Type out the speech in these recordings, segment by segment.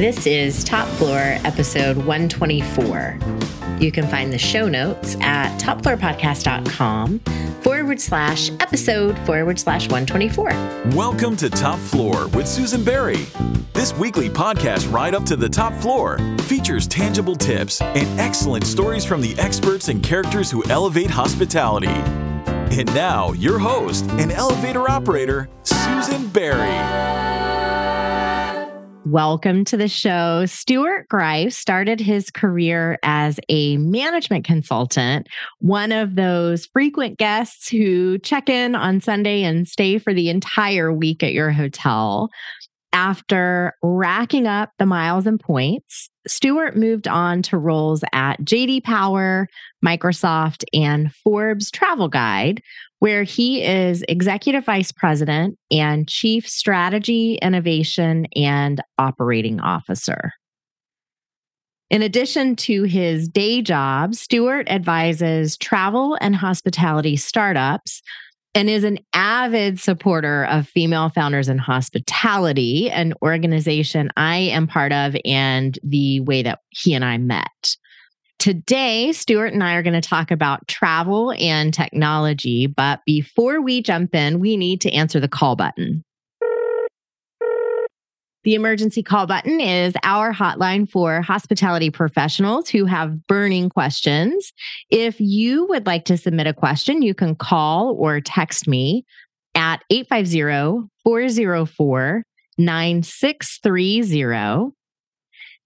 This is Top Floor, episode 124. You can find the show notes at topfloorpodcast.com forward slash episode forward slash 124. Welcome to Top Floor with Susan Berry. This weekly podcast, Right Up to the Top Floor, features tangible tips and excellent stories from the experts and characters who elevate hospitality. And now, your host and elevator operator, Susan Berry. Welcome to the show. Stuart Greif started his career as a management consultant, one of those frequent guests who check in on Sunday and stay for the entire week at your hotel. After racking up the miles and points, Stuart moved on to roles at JD Power, Microsoft, and Forbes Travel Guide, where he is executive vice president and chief strategy, innovation, and operating officer. In addition to his day job, Stuart advises travel and hospitality startups and is an avid supporter of female founders in hospitality, an organization I am part of, and the way that he and I met. Today, Stuart and I are going to talk about travel and technology. But before we jump in, we need to answer the call button. The emergency call button is our hotline for hospitality professionals who have burning questions. If you would like to submit a question, you can call or text me at 850 404 9630.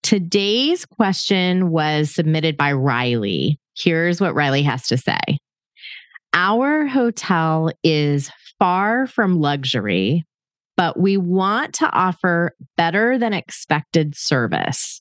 Today's question was submitted by Riley. Here's what Riley has to say Our hotel is far from luxury, but we want to offer better than expected service.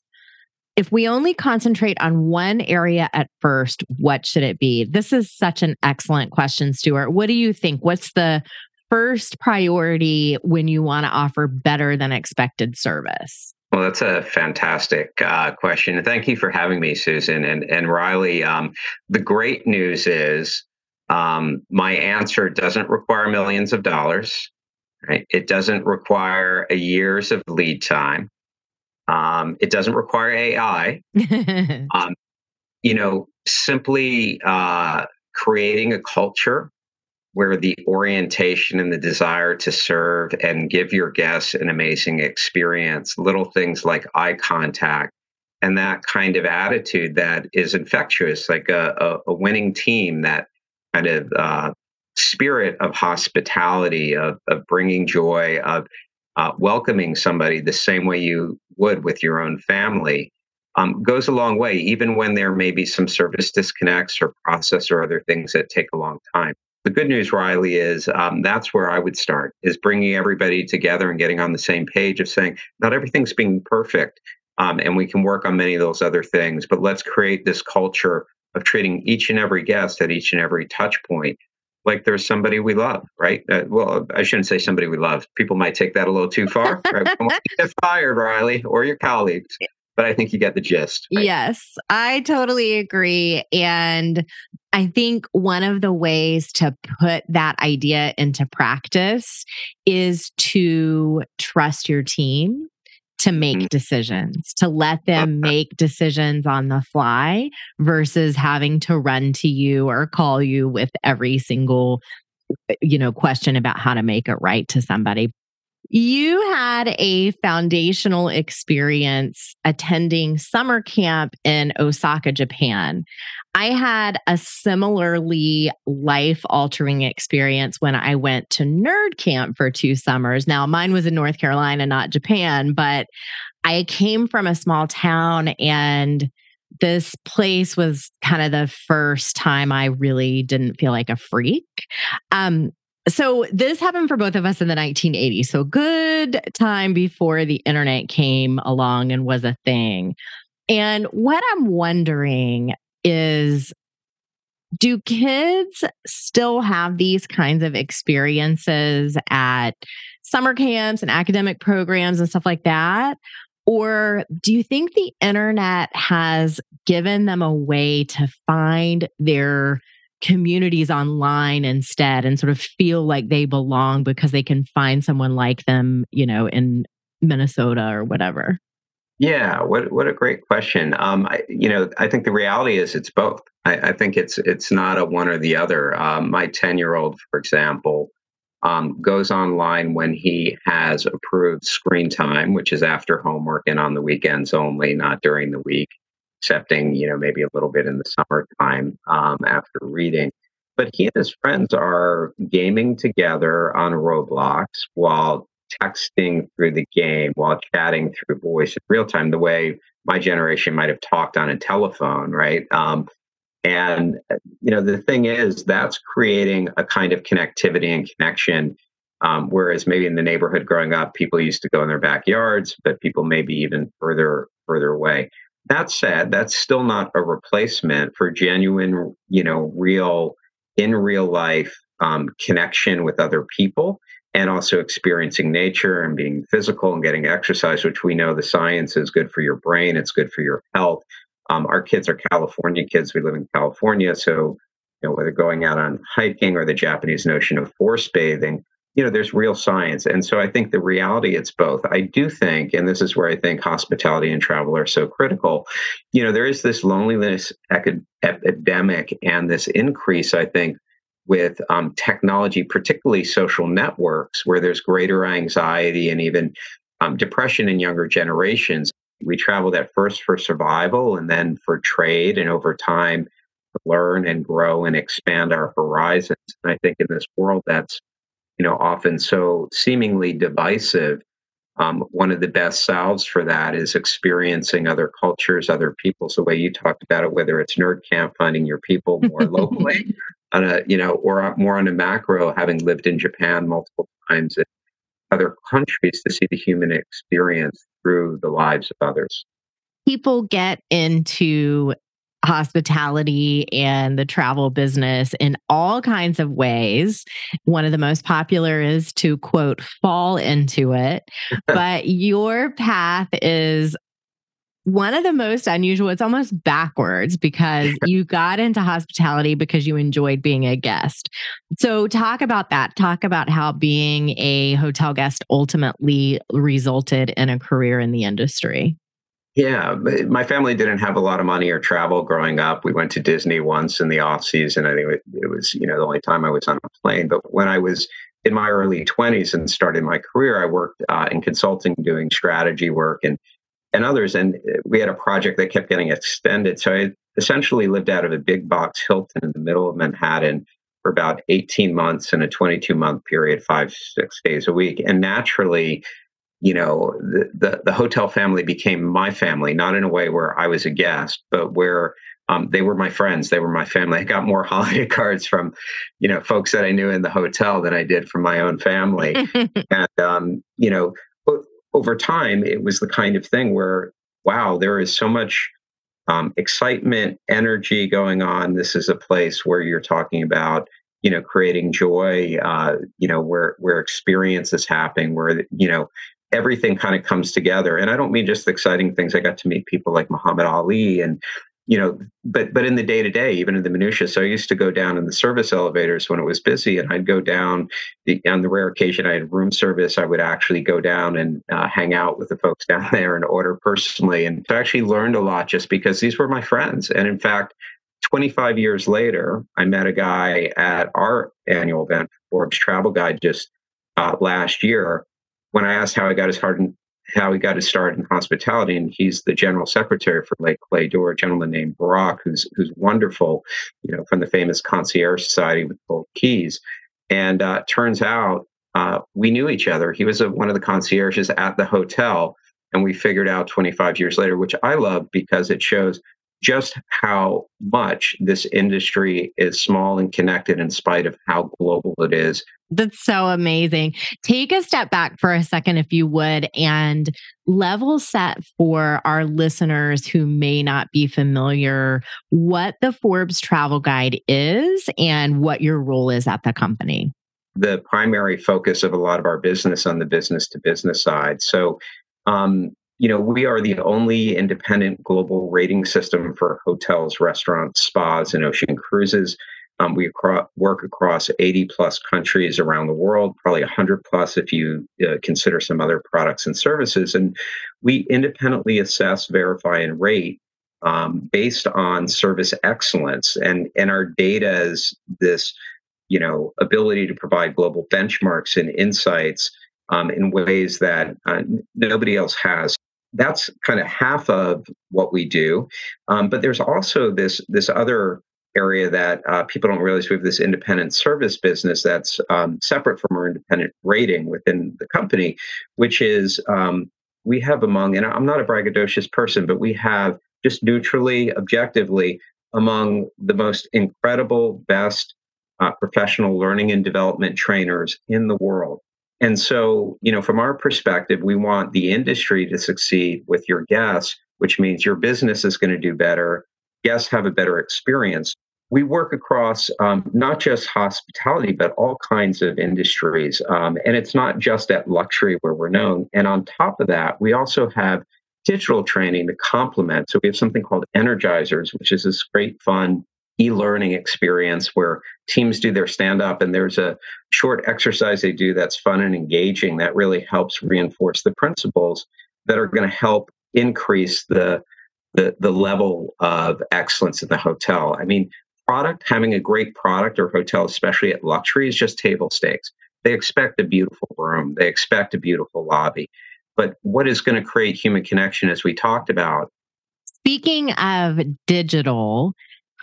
If we only concentrate on one area at first, what should it be? This is such an excellent question, Stuart. What do you think? What's the first priority when you want to offer better than expected service? Well, that's a fantastic uh, question. And thank you for having me, Susan and and Riley. Um, the great news is um, my answer doesn't require millions of dollars. Right? It doesn't require a years of lead time. Um, it doesn't require AI. Um, you know, simply uh, creating a culture where the orientation and the desire to serve and give your guests an amazing experience, little things like eye contact and that kind of attitude that is infectious, like a, a, a winning team, that kind of uh, spirit of hospitality, of, of bringing joy, of uh, welcoming somebody the same way you would with your own family. Um, goes a long way, even when there may be some service disconnects or process or other things that take a long time. The good news, Riley, is um, that's where I would start: is bringing everybody together and getting on the same page of saying not everything's being perfect, um, and we can work on many of those other things. But let's create this culture of treating each and every guest at each and every touch point like there's somebody we love, right? Uh, well, I shouldn't say somebody we love. People might take that a little too far. Right? get fired, Riley, or your colleagues but I think you get the gist. Right? Yes, I totally agree. And I think one of the ways to put that idea into practice is to trust your team to make mm-hmm. decisions, to let them make decisions on the fly versus having to run to you or call you with every single you know question about how to make it right to somebody you had a foundational experience attending summer camp in Osaka, Japan. I had a similarly life altering experience when I went to nerd camp for two summers. Now, mine was in North Carolina, not Japan, but I came from a small town and this place was kind of the first time I really didn't feel like a freak. Um, so this happened for both of us in the 1980s. So good time before the internet came along and was a thing. And what I'm wondering is do kids still have these kinds of experiences at summer camps and academic programs and stuff like that? Or do you think the internet has given them a way to find their communities online instead and sort of feel like they belong because they can find someone like them, you know, in Minnesota or whatever. Yeah, what what a great question. Um, I, you know, I think the reality is it's both. I, I think it's it's not a one or the other. Um, my ten year old, for example, um, goes online when he has approved screen time, which is after homework and on the weekends only, not during the week, excepting you know maybe a little bit in the summertime um, after reading. But he and his friends are gaming together on Roblox while texting through the game while chatting through voice in real time, the way my generation might have talked on a telephone, right? Um, and you know, the thing is, that's creating a kind of connectivity and connection. Um, whereas maybe in the neighborhood growing up, people used to go in their backyards, but people maybe even further further away. That said, that's still not a replacement for genuine, you know, real in real life um, connection with other people and also experiencing nature and being physical and getting exercise, which we know the science is good for your brain, it's good for your health. Um, our kids are California kids. We live in California, so you know whether going out on hiking or the Japanese notion of forest bathing, you know, there's real science. And so I think the reality it's both. I do think, and this is where I think hospitality and travel are so critical, you know, there is this loneliness epidemic and this increase, I think, with um, technology, particularly social networks, where there's greater anxiety and even um, depression in younger generations. We traveled at first for survival and then for trade, and over time, learn and grow and expand our horizons. And I think in this world that's you know often so seemingly divisive, um, one of the best salves for that is experiencing other cultures, other peoples, the way you talked about it, whether it's nerd camp, finding your people more locally, on a you know or more on a macro having lived in japan multiple times in other countries to see the human experience through the lives of others. People get into hospitality and the travel business in all kinds of ways. One of the most popular is to quote, fall into it. but your path is one of the most unusual, it's almost backwards because you got into hospitality because you enjoyed being a guest. So, talk about that. Talk about how being a hotel guest ultimately resulted in a career in the industry. Yeah, my family didn't have a lot of money or travel growing up. We went to Disney once in the off season. I think it was, you know, the only time I was on a plane. But when I was in my early 20s and started my career, I worked uh, in consulting, doing strategy work and and others. And we had a project that kept getting extended. So I essentially lived out of a big box Hilton in the middle of Manhattan for about 18 months in a 22 month period, five, six days a week. And naturally, you know, the, the, the hotel family became my family, not in a way where I was a guest, but where um, they were my friends. They were my family. I got more holiday cards from, you know, folks that I knew in the hotel than I did from my own family. and, um, you know, over time, it was the kind of thing where, wow, there is so much um, excitement, energy going on. This is a place where you're talking about, you know, creating joy. Uh, you know, where where experience is happening, where you know everything kind of comes together. And I don't mean just the exciting things. I got to meet people like Muhammad Ali and you know, but but in the day to day, even in the minutia. So I used to go down in the service elevators when it was busy, and I'd go down. The, on the rare occasion I had room service, I would actually go down and uh, hang out with the folks down there and order personally. And I actually learned a lot just because these were my friends. And in fact, 25 years later, I met a guy at our annual event, Forbes Travel Guide, just uh, last year. When I asked how I got his heart in, how he got his start in hospitality, and he's the general secretary for Les Clefs d'Or, a gentleman named Barack, who's who's wonderful, you know, from the famous Concierge Society with both keys. And uh, turns out uh, we knew each other. He was a, one of the concierges at the hotel, and we figured out 25 years later, which I love because it shows just how much this industry is small and connected in spite of how global it is. That's so amazing. Take a step back for a second, if you would, and level set for our listeners who may not be familiar what the Forbes Travel Guide is and what your role is at the company. The primary focus of a lot of our business on the business to business side. So, um, you know, we are the only independent global rating system for hotels, restaurants, spas, and ocean cruises. Um, we acro- work across 80 plus countries around the world, probably 100 plus if you uh, consider some other products and services. And we independently assess, verify, and rate um, based on service excellence. And, and our data is this you know ability to provide global benchmarks and insights um, in ways that uh, nobody else has that's kind of half of what we do. Um, but there's also this this other area that uh, people don't realize we have this independent service business that's um, separate from our independent rating within the company, which is um, we have among, and I'm not a braggadocious person, but we have just neutrally, objectively, among the most incredible, best uh, professional learning and development trainers in the world. And so, you know, from our perspective, we want the industry to succeed with your guests, which means your business is going to do better. Guests have a better experience. We work across um, not just hospitality, but all kinds of industries. Um, and it's not just at luxury where we're known. And on top of that, we also have digital training to complement. So we have something called Energizers, which is this great fun e-learning experience where teams do their stand up and there's a short exercise they do that's fun and engaging that really helps reinforce the principles that are going to help increase the, the the level of excellence in the hotel. I mean product having a great product or hotel especially at luxury is just table stakes. They expect a beautiful room. They expect a beautiful lobby. But what is going to create human connection as we talked about speaking of digital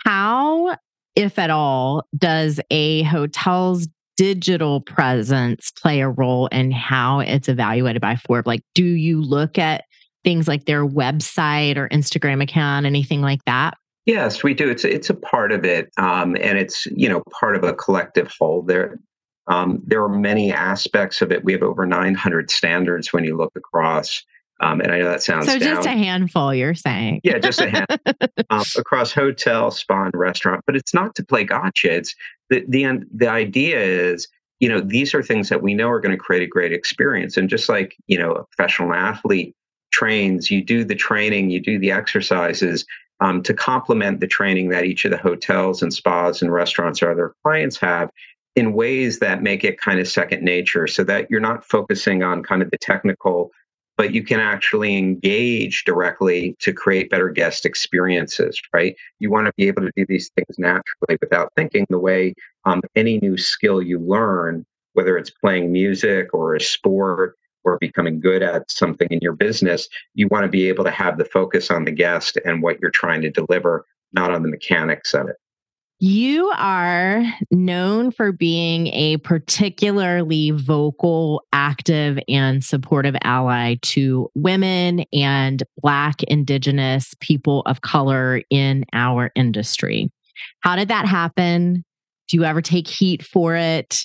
how, if at all, does a hotel's digital presence play a role in how it's evaluated by Forbes? Like, do you look at things like their website or Instagram account, anything like that? Yes, we do. It's it's a part of it, um, and it's you know part of a collective whole. There, um, there are many aspects of it. We have over 900 standards when you look across um, and I know that sounds so down. just a handful. You're saying, yeah, just a handful um, across hotel, spa, and restaurant. But it's not to play gotcha. It's the the the idea is you know these are things that we know are going to create a great experience. And just like you know a professional athlete trains, you do the training, you do the exercises um, to complement the training that each of the hotels and spas and restaurants or other clients have in ways that make it kind of second nature so that you're not focusing on kind of the technical but you can actually engage directly to create better guest experiences, right? You want to be able to do these things naturally without thinking the way um, any new skill you learn, whether it's playing music or a sport or becoming good at something in your business, you want to be able to have the focus on the guest and what you're trying to deliver, not on the mechanics of it. You are known for being a particularly vocal, active, and supportive ally to women and Black, Indigenous people of color in our industry. How did that happen? Do you ever take heat for it?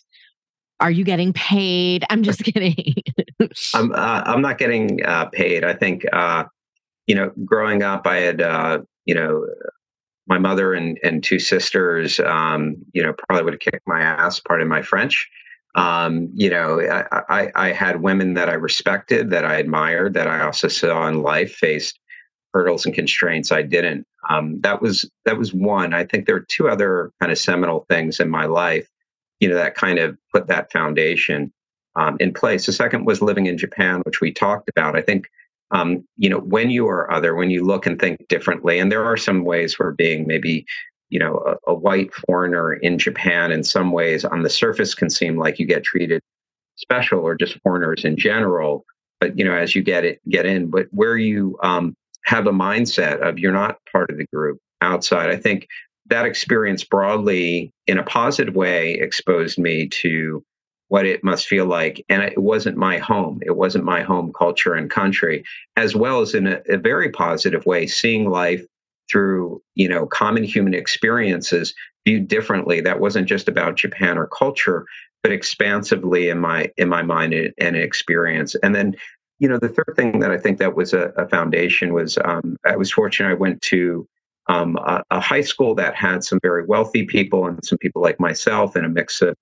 Are you getting paid? I'm just kidding. I'm uh, I'm not getting uh, paid. I think uh, you know, growing up, I had uh, you know my mother and, and two sisters, um, you know, probably would have kicked my ass, pardon my French. Um, you know, I, I, I, had women that I respected, that I admired, that I also saw in life faced hurdles and constraints I didn't. Um, that was that was one. I think there are two other kind of seminal things in my life, you know, that kind of put that foundation um, in place. The second was living in Japan, which we talked about. I think um, you know, when you are other, when you look and think differently, and there are some ways where being maybe, you know, a, a white foreigner in Japan in some ways on the surface can seem like you get treated special or just foreigners in general. But you know, as you get it, get in, but where you um, have a mindset of you're not part of the group outside, I think that experience broadly, in a positive way, exposed me to what it must feel like. And it wasn't my home. It wasn't my home culture and country, as well as in a, a, very positive way, seeing life through, you know, common human experiences viewed differently. That wasn't just about Japan or culture, but expansively in my in my mind and experience. And then, you know, the third thing that I think that was a, a foundation was um, I was fortunate I went to um, a, a high school that had some very wealthy people and some people like myself and a mix of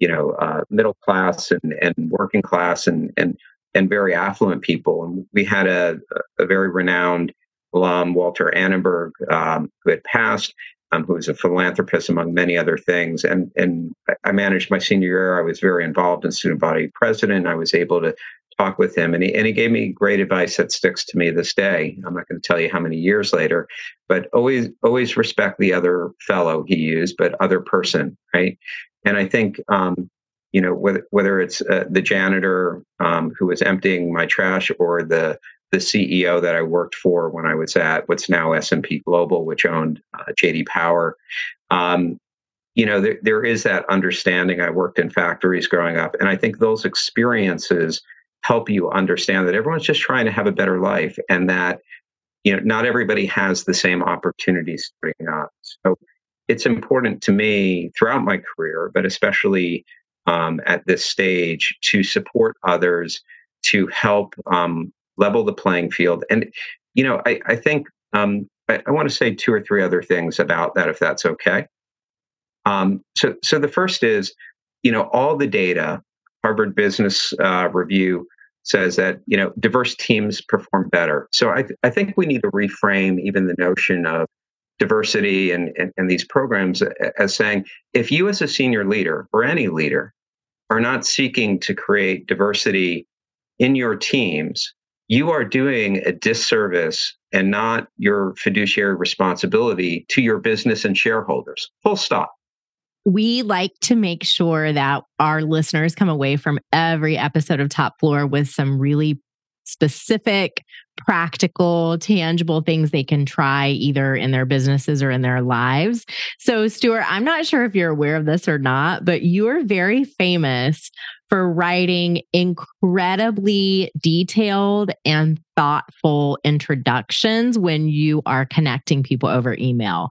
you know uh, middle class and, and working class and and and very affluent people. And we had a, a very renowned alum, Walter Annenberg, um, who had passed. um, who was a philanthropist among many other things. And and I managed my senior year. I was very involved in student body president. I was able to talk with him, and he and he gave me great advice that sticks to me this day. I'm not going to tell you how many years later, but always always respect the other fellow he used, but other person, right? And I think. Um, you know whether whether it's uh, the janitor um, who was emptying my trash or the the CEO that I worked for when I was at what's now S&P Global, which owned uh, JD Power. Um, you know, there, there is that understanding. I worked in factories growing up, and I think those experiences help you understand that everyone's just trying to have a better life, and that you know not everybody has the same opportunities starting up. So it's important to me throughout my career, but especially um, at this stage, to support others to help um, level the playing field. And, you know, I, I think um, I, I want to say two or three other things about that, if that's okay. Um, so, so the first is, you know, all the data, Harvard Business uh, Review says that you know diverse teams perform better. So I, th- I think we need to reframe even the notion of diversity and, and, and these programs as saying if you as a senior leader or any leader are not seeking to create diversity in your teams, you are doing a disservice and not your fiduciary responsibility to your business and shareholders. Full stop. We like to make sure that our listeners come away from every episode of Top Floor with some really specific, practical, tangible things they can try either in their businesses or in their lives. So, Stuart, I'm not sure if you're aware of this or not, but you're very famous for writing incredibly detailed and thoughtful introductions when you are connecting people over email.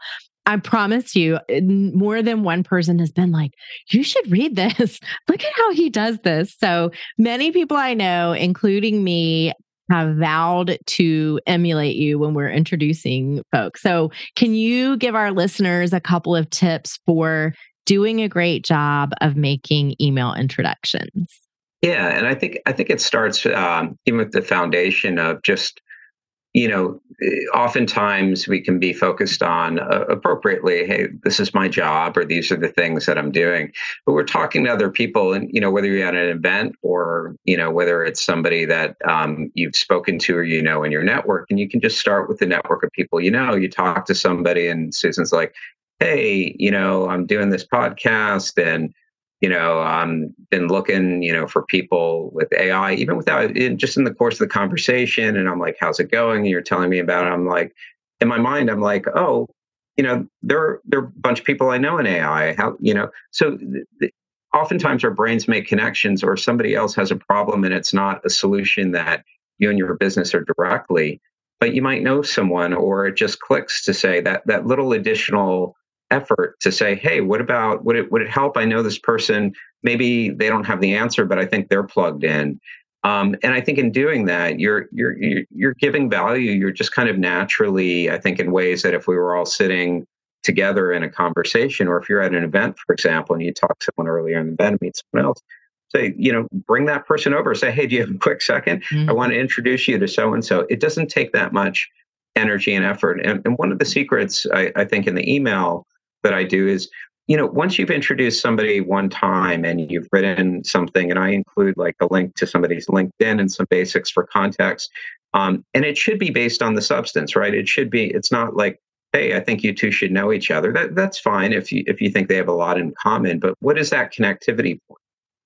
I promise you, more than one person has been like, you should read this. Look at how he does this. So many people I know, including me, have vowed to emulate you when we're introducing folks. So, can you give our listeners a couple of tips for doing a great job of making email introductions? Yeah, and I think I think it starts um, even with the foundation of just you know, oftentimes we can be focused on uh, appropriately, hey, this is my job, or these are the things that I'm doing. But we're talking to other people, and you know, whether you're at an event or you know, whether it's somebody that um, you've spoken to or you know in your network, and you can just start with the network of people you know. You talk to somebody, and Susan's like, hey, you know, I'm doing this podcast, and you know, um, been looking, you know, for people with AI, even without in, just in the course of the conversation. And I'm like, how's it going? And you're telling me about it. I'm like, in my mind, I'm like, oh, you know, there, there are a bunch of people I know in AI. How, you know, so th- th- oftentimes our brains make connections or somebody else has a problem and it's not a solution that you and your business are directly, but you might know someone or it just clicks to say that that little additional effort to say, hey, what about would it would it help? I know this person, maybe they don't have the answer, but I think they're plugged in. Um, and I think in doing that, you're you're you're giving value. You're just kind of naturally, I think, in ways that if we were all sitting together in a conversation, or if you're at an event, for example, and you talk to someone earlier in the event, meet someone else, say, you know, bring that person over. Say, hey, do you have a quick 2nd mm-hmm. I want to introduce you to so and so. It doesn't take that much energy and effort. And, and one of the secrets, I, I think, in the email that I do is, you know, once you've introduced somebody one time and you've written something, and I include like a link to somebody's LinkedIn and some basics for context, um, and it should be based on the substance, right? It should be. It's not like, hey, I think you two should know each other. That that's fine if you if you think they have a lot in common. But what is that connectivity point?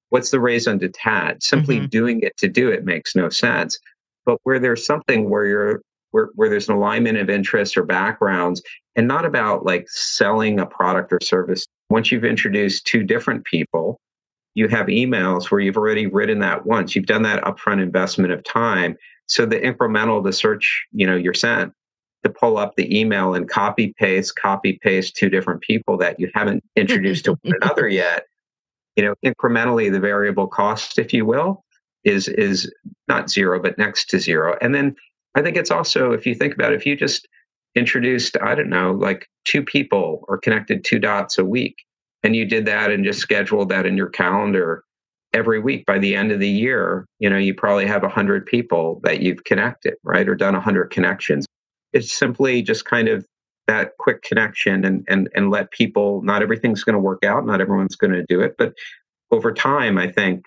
What's the raison d'etat? Simply mm-hmm. doing it to do it makes no sense. But where there's something where you're where, where there's an alignment of interests or backgrounds and not about like selling a product or service. Once you've introduced two different people, you have emails where you've already written that once. You've done that upfront investment of time. So the incremental, the search, you know, you're sent to pull up the email and copy paste, copy paste two different people that you haven't introduced to one another yet. You know, incrementally the variable cost, if you will, is is not zero, but next to zero. And then I think it's also, if you think about it, if you just introduced, I don't know, like two people or connected two dots a week, and you did that and just scheduled that in your calendar every week by the end of the year, you know, you probably have 100 people that you've connected, right? Or done 100 connections. It's simply just kind of that quick connection and and and let people not everything's going to work out not everyone's going to do it but over time i think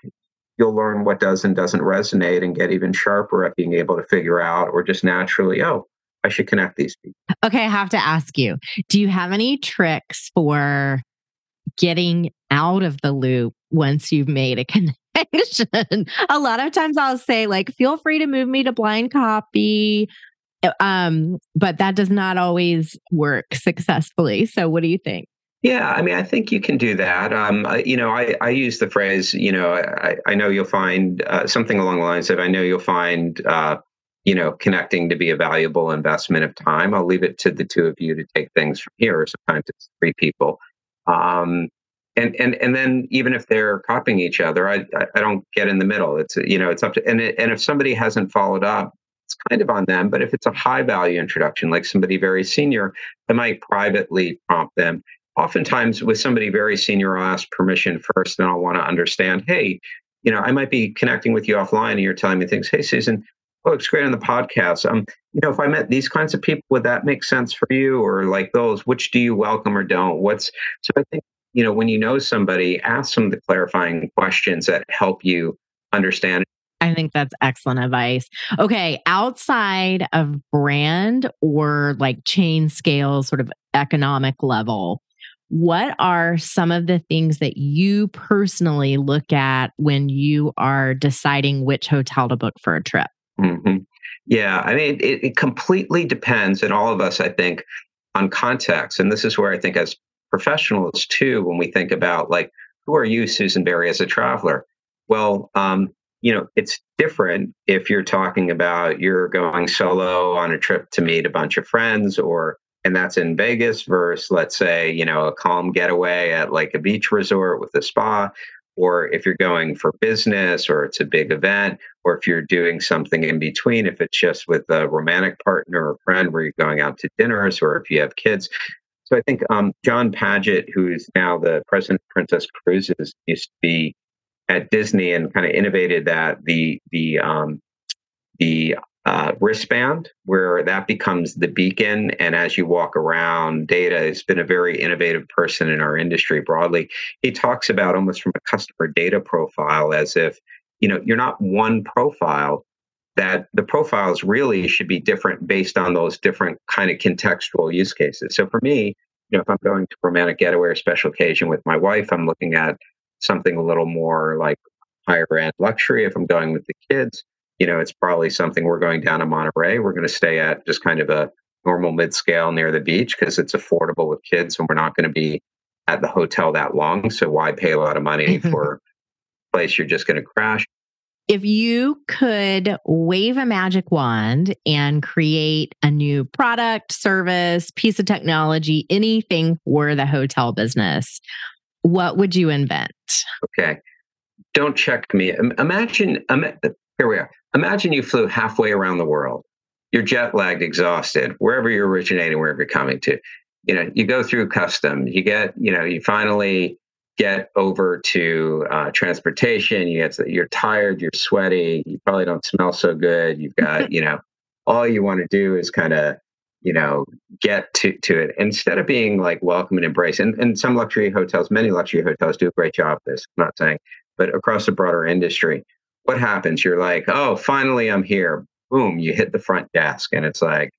you'll learn what does and doesn't resonate and get even sharper at being able to figure out or just naturally oh i should connect these people okay i have to ask you do you have any tricks for getting out of the loop once you've made a connection a lot of times i'll say like feel free to move me to blind copy um, but that does not always work successfully. So, what do you think? Yeah, I mean, I think you can do that. Um, I, you know, I, I use the phrase, you know, I, I know you'll find uh, something along the lines of, I know you'll find, uh, you know, connecting to be a valuable investment of time. I'll leave it to the two of you to take things from here. Sometimes it's three people. Um, and, and, and then even if they're copying each other, I, I don't get in the middle. It's, you know, it's up to, and, it, and if somebody hasn't followed up, it's kind of on them. But if it's a high value introduction, like somebody very senior, I might privately prompt them. Oftentimes, with somebody very senior, I'll ask permission first, and I'll want to understand hey, you know, I might be connecting with you offline and you're telling me things. Hey, Susan, oh, it's great on the podcast. Um, you know, if I met these kinds of people, would that make sense for you? Or like those, which do you welcome or don't? What's so I think, you know, when you know somebody, ask them the clarifying questions that help you understand I think that's excellent advice. Okay, outside of brand or like chain scale, sort of economic level, what are some of the things that you personally look at when you are deciding which hotel to book for a trip? Mm-hmm. Yeah, I mean, it, it completely depends, and all of us, I think, on context. And this is where I think, as professionals too, when we think about like, who are you, Susan Berry, as a traveler? Well, um, you know, it's different if you're talking about you're going solo on a trip to meet a bunch of friends or and that's in Vegas versus let's say, you know, a calm getaway at like a beach resort with a spa or if you're going for business or it's a big event or if you're doing something in between if it's just with a romantic partner or friend where you're going out to dinners or if you have kids. So i think um, john Padgett who's now the president of princess cruises used to be at Disney and kind of innovated that the the um, the uh, wristband where that becomes the beacon. And as you walk around data has been a very innovative person in our industry broadly. He talks about almost from a customer data profile as if you know you're not one profile that the profiles really should be different based on those different kind of contextual use cases. So for me you know if i'm going to romantic getaway or special occasion with my wife i'm looking at something a little more like higher end luxury. If I'm going with the kids, you know, it's probably something we're going down to Monterey. We're going to stay at just kind of a normal mid scale near the beach because it's affordable with kids and we're not going to be at the hotel that long. So why pay a lot of money for a place you're just going to crash? If you could wave a magic wand and create a new product, service, piece of technology, anything for the hotel business, what would you invent? Okay. Don't check me. Imagine, here we are. Imagine you flew halfway around the world. You're jet lagged, exhausted, wherever you're originating, wherever you're coming to. You know, you go through customs, you get, you know, you finally get over to uh, transportation. You get, you're tired, you're sweaty, you probably don't smell so good. You've got, you know, all you want to do is kind of you know, get to, to it instead of being like welcome and embrace. And, and some luxury hotels, many luxury hotels do a great job of this. I'm not saying, but across the broader industry, what happens? You're like, oh, finally I'm here. Boom, you hit the front desk and it's like,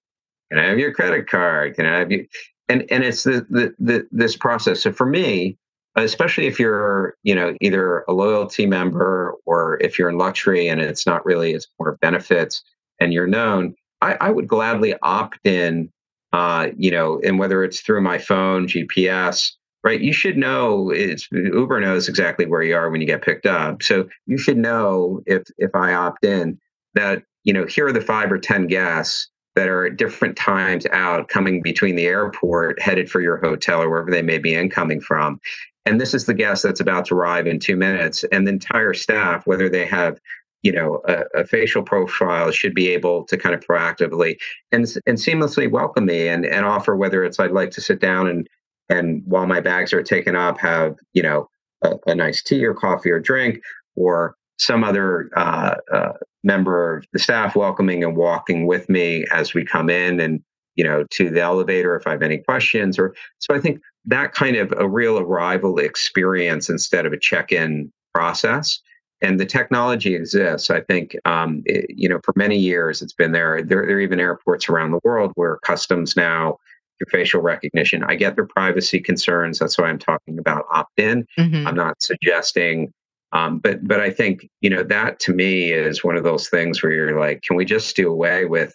can I have your credit card? Can I have you? And and it's the, the, the this process. So for me, especially if you're, you know, either a loyalty member or if you're in luxury and it's not really it's more benefits and you're known, I, I would gladly opt in, uh, you know, and whether it's through my phone, GPS, right? You should know it's Uber knows exactly where you are when you get picked up. So you should know if if I opt in that, you know, here are the five or 10 guests that are at different times out coming between the airport, headed for your hotel or wherever they may be incoming from. And this is the guest that's about to arrive in two minutes. And the entire staff, whether they have you know a, a, facial profile should be able to kind of proactively and and seamlessly welcome me and and offer whether it's I'd like to sit down and and while my bags are taken up have you know a, a nice tea or coffee or drink or some other uh, uh, member of the staff welcoming and walking with me as we come in and you know, to the elevator if I have any questions. Or so I think that kind of a real arrival experience instead of a check-in process. And the technology exists. I think, um, it, you know, for many years it's been there. there. There are even airports around the world where customs now through facial recognition. I get their privacy concerns. That's why I'm talking about opt-in. Mm-hmm. I'm not suggesting um, but but I think you know that to me is one of those things where you're like, can we just do away with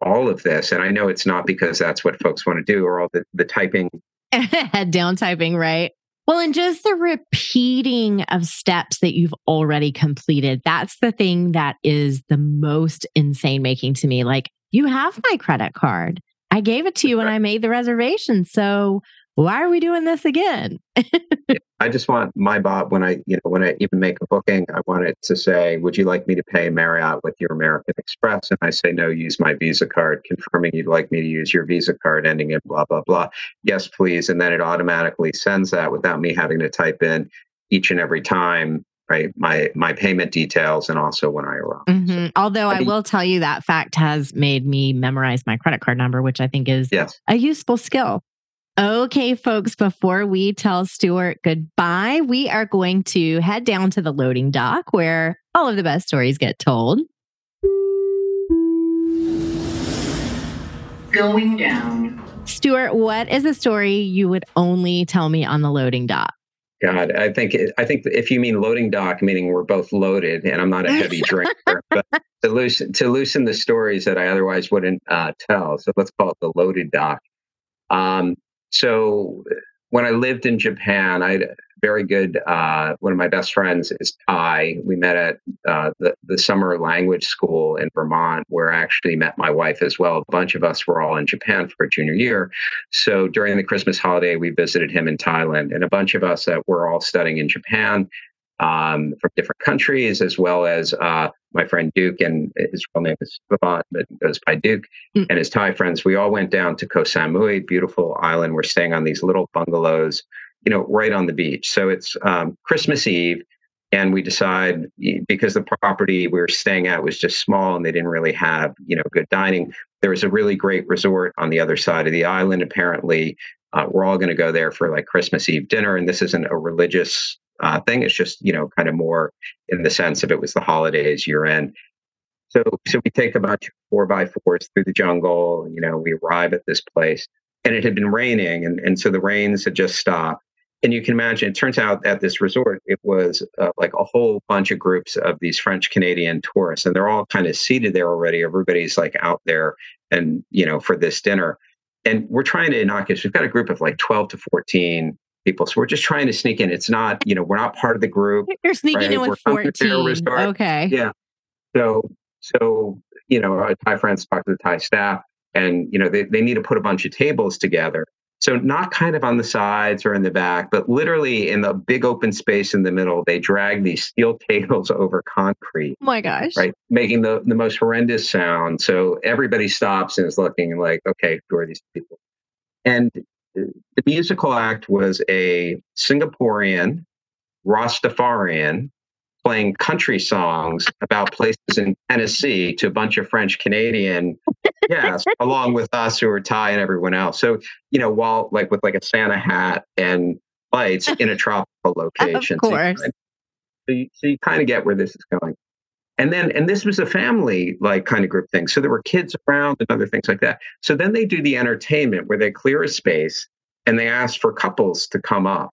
all of this? And I know it's not because that's what folks want to do or all the, the typing head down typing, right? Well, and just the repeating of steps that you've already completed. That's the thing that is the most insane making to me. Like, you have my credit card. I gave it to you when I made the reservation. So why are we doing this again? I just want my Bob when I, you know, when I even make a booking, I want it to say, "Would you like me to pay Marriott with your American Express?" And I say, "No, use my Visa card," confirming you'd like me to use your Visa card ending in blah blah blah. Yes, please, and then it automatically sends that without me having to type in each and every time right my my payment details and also when i arrive mm-hmm. so, although I, I will tell you that fact has made me memorize my credit card number which i think is yes. a useful skill Okay, folks, before we tell Stuart goodbye, we are going to head down to the loading dock where all of the best stories get told. Going down. Stuart, what is a story you would only tell me on the loading dock? God, I think I think if you mean loading dock, meaning we're both loaded, and I'm not a heavy drinker, but to loosen to loosen the stories that I otherwise wouldn't uh, tell. So let's call it the loaded dock. Um, so when I lived in Japan, I very good, uh, one of my best friends is Thai. We met at uh, the, the summer language school in Vermont, where I actually met my wife as well. A bunch of us were all in Japan for a junior year. So during the Christmas holiday, we visited him in Thailand, and a bunch of us that were all studying in Japan um, from different countries, as well as uh, my friend Duke, and his real name is Vivant, but goes by Duke, mm. and his Thai friends. We all went down to Koh Samui, beautiful island. We're staying on these little bungalows, you know, right on the beach. So it's um, Christmas Eve, and we decide because the property we were staying at was just small and they didn't really have, you know, good dining. There was a really great resort on the other side of the island. Apparently, uh, we're all going to go there for like Christmas Eve dinner, and this isn't a religious uh, thing. It's just you know kind of more in the sense of it was the holidays year end. So so we take about four by fours through the jungle. You know we arrive at this place, and it had been raining, and and so the rains had just stopped. And you can imagine, it turns out at this resort, it was uh, like a whole bunch of groups of these French Canadian tourists, and they're all kind of seated there already. Everybody's like out there, and you know, for this dinner. And we're trying to innocuous. We've got a group of like 12 to 14 people. So we're just trying to sneak in. It's not, you know, we're not part of the group. You're sneaking right? in with we're 14. Okay. Yeah. So, so, you know, our Thai friends talk to the Thai staff and, you know, they, they need to put a bunch of tables together. So not kind of on the sides or in the back, but literally in the big open space in the middle, they drag these steel tables over concrete. Oh my gosh. Right. Making the, the most horrendous sound. So everybody stops and is looking like, okay, who are these people? And uh, the musical act was a Singaporean Rastafarian playing country songs about places in Tennessee to a bunch of French Canadian yes, along with us who are Thai and everyone else. So, you know, while like with like a Santa hat and lights in a tropical location. Of course. So you, so you, so you kind of get where this is going and then and this was a family like kind of group thing so there were kids around and other things like that so then they do the entertainment where they clear a space and they ask for couples to come up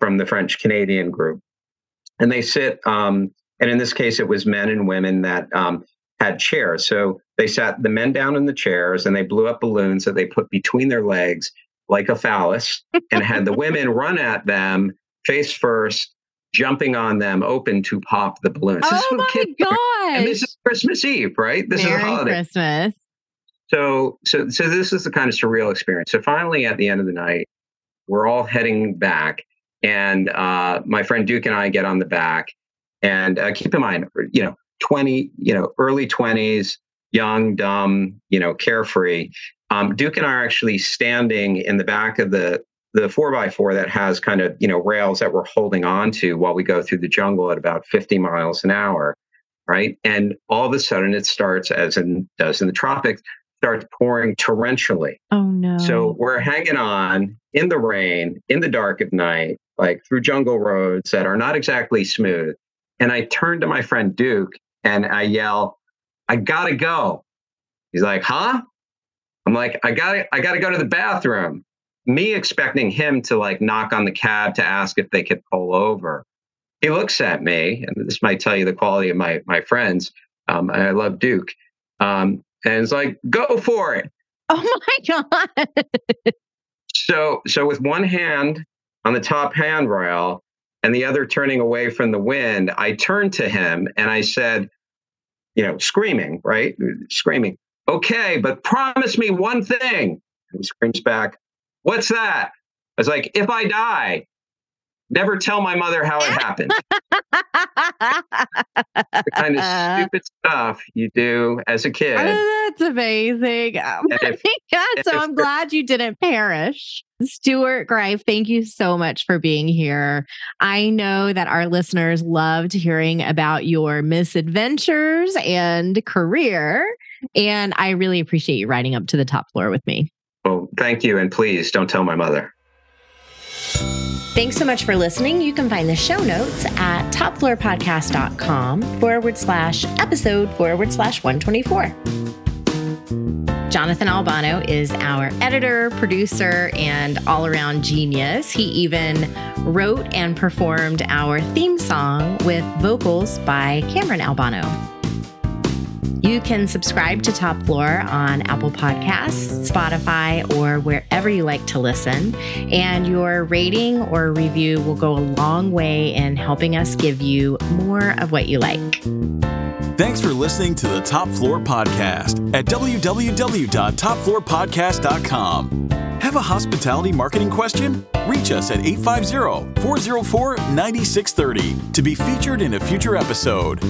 from the french canadian group and they sit um, and in this case it was men and women that um, had chairs so they sat the men down in the chairs and they blew up balloons that they put between their legs like a phallus and had the women run at them face first jumping on them open to pop the balloons. Oh my god! And this is Christmas Eve, right? This Merry is a holiday. Christmas. So, so, so this is the kind of surreal experience. So finally, at the end of the night, we're all heading back, and uh, my friend Duke and I get on the back. And uh, keep in mind, you know, twenty, you know, early twenties, young, dumb, you know, carefree. Um, Duke and I are actually standing in the back of the the four by four that has kind of you know rails that we're holding on to while we go through the jungle at about 50 miles an hour right and all of a sudden it starts as it does in the tropics starts pouring torrentially. Oh no. So we're hanging on in the rain, in the dark of night, like through jungle roads that are not exactly smooth. And I turn to my friend Duke and I yell, I gotta go. He's like, huh? I'm like, I gotta, I gotta go to the bathroom. Me expecting him to like knock on the cab to ask if they could pull over. He looks at me, and this might tell you the quality of my my friends. Um, I love Duke. Um, and it's like, go for it. Oh my God. so so with one hand on the top handrail and the other turning away from the wind, I turned to him and I said, you know, screaming, right? Screaming, okay, but promise me one thing. And he screams back, what's that? I was like, if I die, never tell my mother how it happened. the kind of stupid stuff you do as a kid. Oh, that's amazing. Oh my if, God. So I'm glad you didn't perish. Stuart Greif, thank you so much for being here. I know that our listeners loved hearing about your misadventures and career. And I really appreciate you riding up to the top floor with me. Well, thank you. And please don't tell my mother. Thanks so much for listening. You can find the show notes at topfloorpodcast.com forward slash episode forward slash 124. Jonathan Albano is our editor, producer, and all around genius. He even wrote and performed our theme song with vocals by Cameron Albano. You can subscribe to Top Floor on Apple Podcasts, Spotify, or wherever you like to listen. And your rating or review will go a long way in helping us give you more of what you like. Thanks for listening to the Top Floor Podcast at www.topfloorpodcast.com. Have a hospitality marketing question? Reach us at 850 404 9630 to be featured in a future episode.